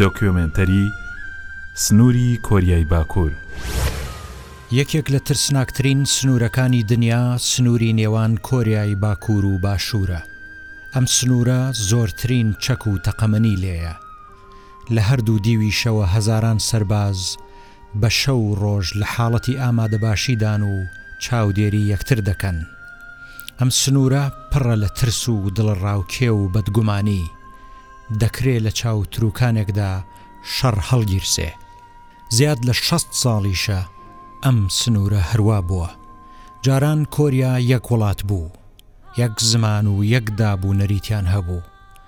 دۆکیۆمێنتەری، سنووری کۆریای باکوور. یەکێک لە ترسناکترین سنوورەکانی دنیا سنووری نێوان کۆریای باکوور و باشوورە. ئەم سنوورە زۆرترین چەک و تەقەمەنی لێیە. لە هەردوو دیویشەوە هەزاران سەرباز، بە شەو و ڕۆژ لە حاڵەتی ئامادەباشیدان و چاودێری یەکتر دەکەن. ئەم سنوورە پڕە لە ترس و دڵەڕاوکێ و بەدگومانی. دەکرێ لە چاو تروکانێکدا شەڕ هەڵگیرسێ. زیاد لە شەست ساڵیشە ئەم سنوورە هەروا بووە. جاران کۆریا یەک وڵات بوو. یەک زمان و یەک داب و نەریتیان هەبوو.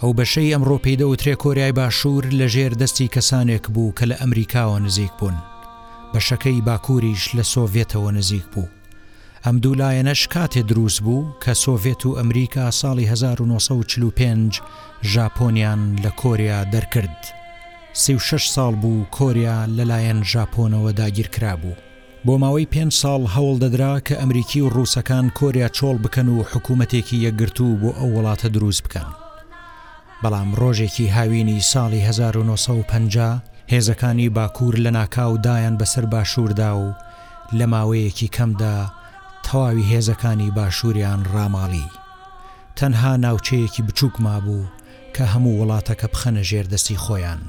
ئەو بەشەی ئەمڕۆ پێی دەوترێ کۆریای باشوور لە ژێر دەستی کەسانێک بوو کە لە ئەمریکاوە نزیک بوون. بەشەکەی باکووریش لە سۆڤێتەوە نزیک بوو. ئەم دوو لایەنەش کاتێ درووست بوو کە سۆڤێت و ئەمریکا ساڵی هەزار و نۆ سەد و چل و پێنج ژاپۆنیان لە کۆریا دەرکرد. سی و شەش ساڵ بوو کۆریا لە لایەن ژاپۆنەوە داگیرکرابوو. بۆ ماوەی پێنج ساڵ هەوڵ دەدرا کە ئەمریکی و ڕووسەکان کۆریا چۆڵ بکەن و حکوومەتێکی یەکگرتوو بۆ ئەو وڵاتە دروست بکەن. بەڵام ڕۆژێکی هاوینی ساڵی هەزار و نۆ سەد و پەنجا هێزەکانی باکوور لەناکاو دایان بەسەر باشووردا و لە ماوەیەکی کەمدا تەواوی هێزەکانی باشووریان ڕاماڵی. تەنها ناوچەیەکی بچووک مابوو کە هەموو وڵاتەکە بخەنە ژێر دەستی خۆیان.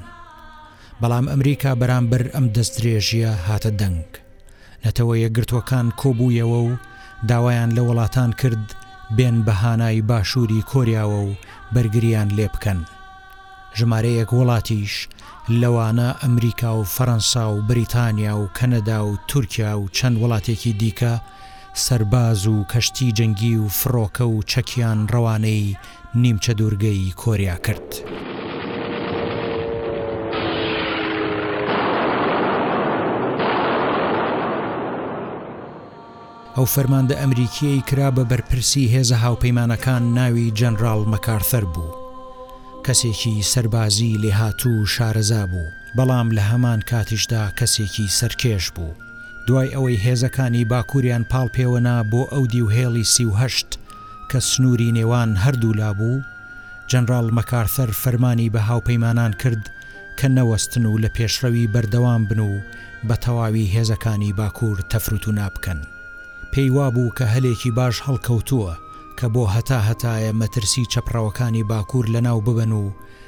بەڵام ئەمریکا بەرامبەر ئەم دەستدرێژییە هاتە دەنگ، نەتەوە یەکگرتووەکان کۆبوویەوە و داوایان لە وڵاتان کرد بێن بە هانای باشووری کۆریاوە و بەرگرییان لێ بکەن. ژمارەیەک وڵاتیش لەوانە ئەمریکا و فەرەنسا و بریتانیا و کەنەدا و تورکیا و چەند وڵاتێکی دیکە سەرباز و کەشتی جەنگی و فڕۆکە و چەکیان ڕەوانەی نیمچە دوورگەی کۆریا کرد. ئەو فەرماندە ئەمریکییەی کرا بە بەرپرسی هێزە هاوپەیمانەکان ناوی جەنراڵ مەکارثەر بوو. کەسێکی سەربازی لێهاتوو و شارەزا بوو، بەڵام لە هەمان کاتیشدا کەسێکی سەرکێش بوو. دوای ئەوەی هێزەکانی باکووریان پاڵ پێوەنا بۆ ئەو دیوهێڵی سی و هەشت، کە سنووری نێوان هەردوولا بوو، جەنراڵ مەکارثەر فەرمانی بە هاوپەیمانان کرد کە نەوەستن و لە پێشڕەوی بەردەوام بن و بە تەواوی هێزەکانی باکوور تەفروتونا بکەن. پێی وابوو کە هەلێکی باش هەڵکەوتووە کە بۆ هەتا هەتایە مەترسی چەپڕەوەکانی باکوور لەناو ببەن و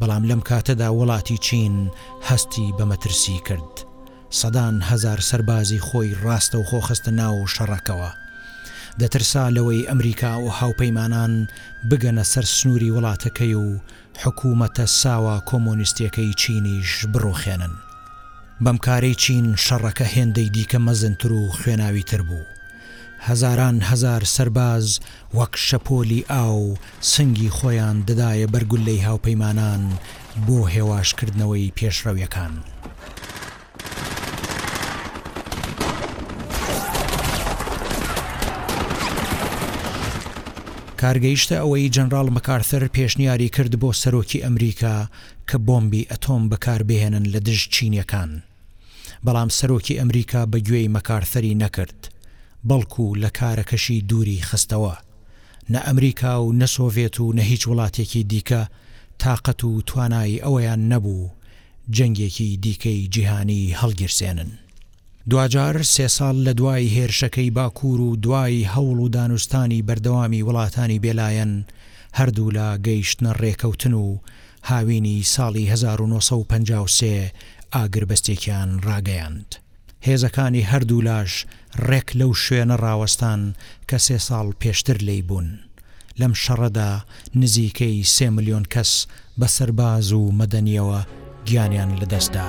بەڵام لەم کاتەدا وڵاتی چین هەستی بە مەترسی کرد، سەدان هەزار سەربازی خۆی ڕاستەوخۆ خستە ناو شەڕەکەوە. دەترسا لەوەی ئەمریکا و هاوپەیمانان بگەنە سەر سنووری وڵاتەکەی و حکوومەتە ساوا کۆمۆنیستییەکەی چینیش بڕووخێنن. بەم کارەی چین شەڕەکە هێندەی دیکە مەزنتر و خوێناویتر بوو. هەزاران هەزار سەرباز وەک شەپۆلی ئاو سنگی خۆیان دەدایە بەر گوللەی هاوپەیمانان بۆ هێواشکردنەوەی پێشڕەویەکان. کار گەیشتە ئەوەی جەنراڵ مکارثر پێشنیاری کرد بۆ سەرۆکی ئەمریکا کە بۆمبی ئەتۆم بەکاربهێنن لە دژ چینیەکان. بەڵام سەرۆکی ئەمریکا بە گوێی مەکارثەری نەکرد، بەڵکو لە کارەکەشی دووری خستەوە. نە ئەمریکا و نە سۆڤێت و نە هیچ وڵاتێکی دیکە تاقەت و توانای ئەوەیان نەبوو جەنگێکی دیکەی جیهانی هەڵگیرسێنن. دواجار سێ ساڵ لە دوای هێرشەکەی باکور و دوای هەوڵ و دانوستانی بەردەوامی وڵاتانی بێلایەن، هەردوولا گەیشتنە ڕێکەوتن و، هاوینی ساڵی هەزار و نۆ سەد و پەنجا و سێ ئاگربەستێکیان ڕاگەیاند. هێزەکانی هەردوولاش ڕێک لەو شوێنە ڕاوەستان کە سێ ساڵ پێشتر لێی بوون. لەم شەڕەدا نزیکەی سێ ملیۆن کەس بە سەرباز و مەدەنییەوە گیانیان لەدەستدا.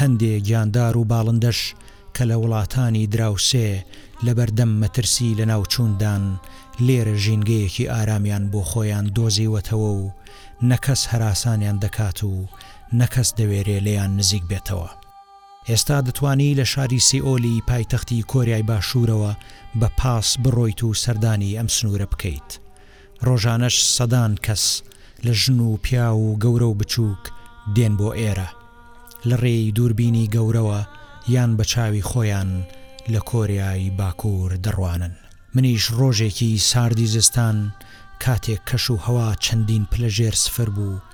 هەندێ گیاندار و باڵندەش کە لە وڵاتانی دراوسێ لەبەردەم مەترسی لەناوچووندان، لێرە ژینگەیەکی ئارامیان بۆ خۆیان دۆزیوەتەوە و نە کەس هەراسانیان دەکات و نە کەس دەوێرێ لێیان نزیک بێتەوە. ئێستا دەتوانی لە شاری سیئۆلی پایتەختی کۆریای باشوورەوە بە پاس بڕۆیت و سەردانی ئەم سنوورە بکەیت. ڕۆژانەش سەدان کەس لە ژن و پیاو و گەورە و بچووک دێن بۆ ئێرە، لە ڕێی دووربینی گەورەوە یان بە چاوی خۆیان لە کۆریای باکوور دەڕوانن. منیش ڕۆژێکی ساردی زستان کاتێک کەش و هەوا چەندین پلە ژێر سفر بوو،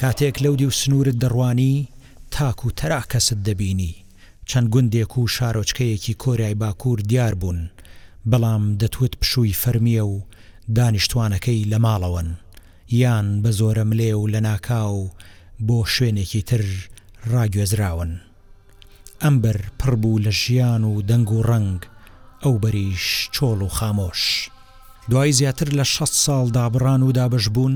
کاتێک لەو دیو سنوورت دەڕوانی، تاک و تەرا کەست دەبینی. چەند گوندێک و شارۆچکەیەکی کۆریای باکوور دیار بوون، بەڵام دەتوت پشووی فەرمییە و دانیشتوانەکەی لە ماڵەوەن، یان بە زۆرەملێ و لەناکاو بۆ شوێنێکی تر ڕاگوێزراون. ئەم بەر پڕ بوو لە ژیان و دەنگ و ڕەنگ، ئەو بەریش چۆڵ و خامۆش. دوای زیاتر لە شەست ساڵ دابڕان و دابەشبوون،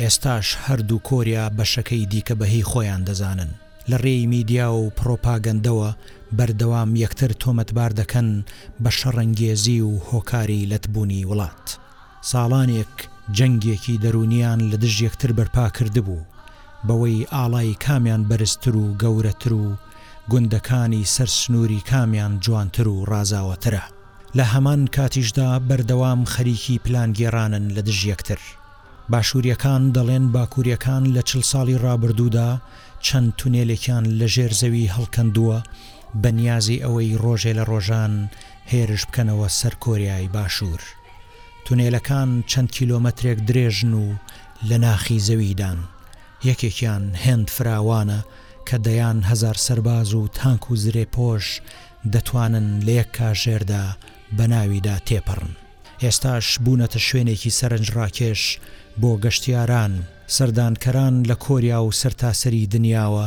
ئێستاش هەردوو کۆریا بەشەکەی دیکە بە هی خۆیان دەزانن. لە رێی میدیا و پڕۆپاگەندەوە بەردەوام یەکتر تۆمەتبار دەکەن بە شەڕەنگێزی و هۆکاری لەتبوونی وڵات. ساڵانێک جەنگێکی دەروونییان لە دژ یەکتر بەرپا کردبوو، بەوەی ئاڵای کامیان بەرزتر و گەورەتر و گوندەکانی سەر سنووری کامیان جوانتر و ڕازاوەترە. لە هەمان کاتیشدا بەردەوام خەریکی پلانگێڕانن لە دژ یەکتر. باشوورییەکان دەڵێن باکوورییەکان لە چل ساڵی ڕابردوودا چەند تونێلێکیان لە ژێر زەوی هەڵکەندووە بە نیازی ئەوەی ڕۆژێ لە ڕۆژان هێرش بکەنەوە سەر کۆریای باشوور. تونێلەکان چەند کیلۆمەترێک درێژن و لە ناخی زەویدان، یەکێکیان هێند فراوانە کە دەیان هەزار سەرباز و تانک و زرێپۆش دەتوانن لە یەک کاژێردا بە ناویدا تێپەڕن. ئێستاش بوونەتە شوێنێکی سەرنجڕاکێش بۆ گەشتیاران، سەردانکەران لە کۆریا و سەرتاسەری دنیاوە،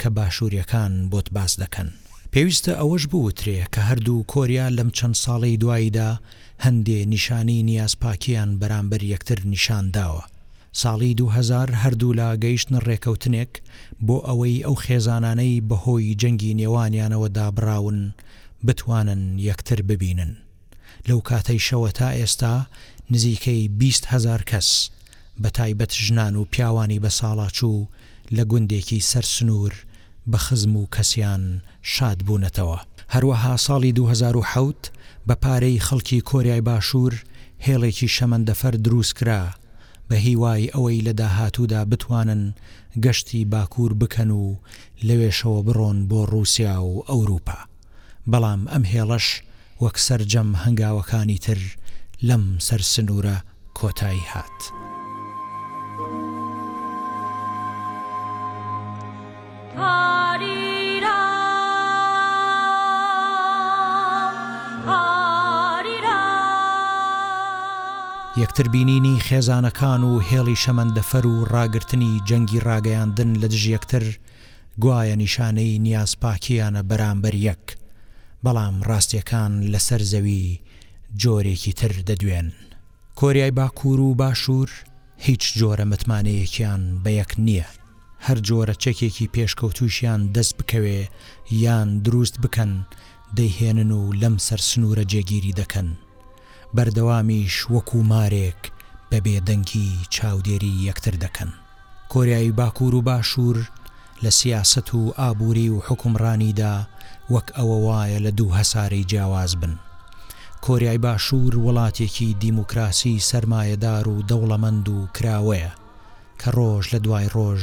کە باشووریەکان بۆت باس دەکەن. پێویستە ئەوەش بوترێ کە هەردوو کۆریا لەم چەند ساڵەی دواییدا هەندێ نیشانەی نیازپاکییان بەرامبەر یەکتر نیشان داوە. ساڵی دوو هەزار هەردوولا گەیشتنە ڕێکەوتنێک بۆ ئەوەی ئەو خێزانانەی بەهۆی جەنگی نێوانیانەوە دابڕاون بتوانن یەکتر ببینن. لەو کاتەیشەوە تا ئێستا نزیکەی بیست هەزار کەس بە تایبەت ژنان و پیاوانی بەساڵاچوو لە گوندێکی سەر سنوور بە خزم و کەسیان شاد بوونەتەوە. هەروەها ساڵی دوو هەزار و حەوت بە پارەی خەڵکی کۆریای باشوور هێڵێکی شەمەندەفەر دروست کرا بە هیوای ئەوەی لە داهاتوودا بتوانن گەشتی باکوور بکەن و لەوێشەوە بڕۆن بۆ ڕووسیا و ئەورووپا. بەڵام ئەم هێڵەش وەک سەرجەم هەنگاوەکانی تر لەم سەر سنوورە کۆتایی هات. یەکتر بینینی خێزانەکان و هێڵی شەمەندەفەر و ڕاگرتنی جەنگی ڕاگەیاندن لە دژ یەکتر، گوایە نیشانەی نیازپاکییانە بەرامبەر یەک، بەڵام ڕاستییەکان لەسەر زەوی جۆرێکی تر دەدوێن. کۆریای باکوور و باشوور هیچ جۆرە متمانەیەکیان بە یەک نییە. هەر جۆرە چەکێکی پێشکەوتووشیان دەست بکەوێ یان دروست بکەن، دەیهێنن و لەم سەر سنوورە جێگیری دەکەن. بەردەوامیش وەکو مارێک بە بێدەنگی چاودێری یەکتر دەکەن. کۆریای باکور و باشور لە سیاسەت و ئابوری و حوکمڕانیدا وەک ئەوە وایە لە دوو هەسارەی جیاواز بن. کۆریای باشور وڵاتێکی دیموکراسی سەرمایەدار و دەوڵەمەند و کراوەیە کە ڕۆژ لە دوای ڕۆژ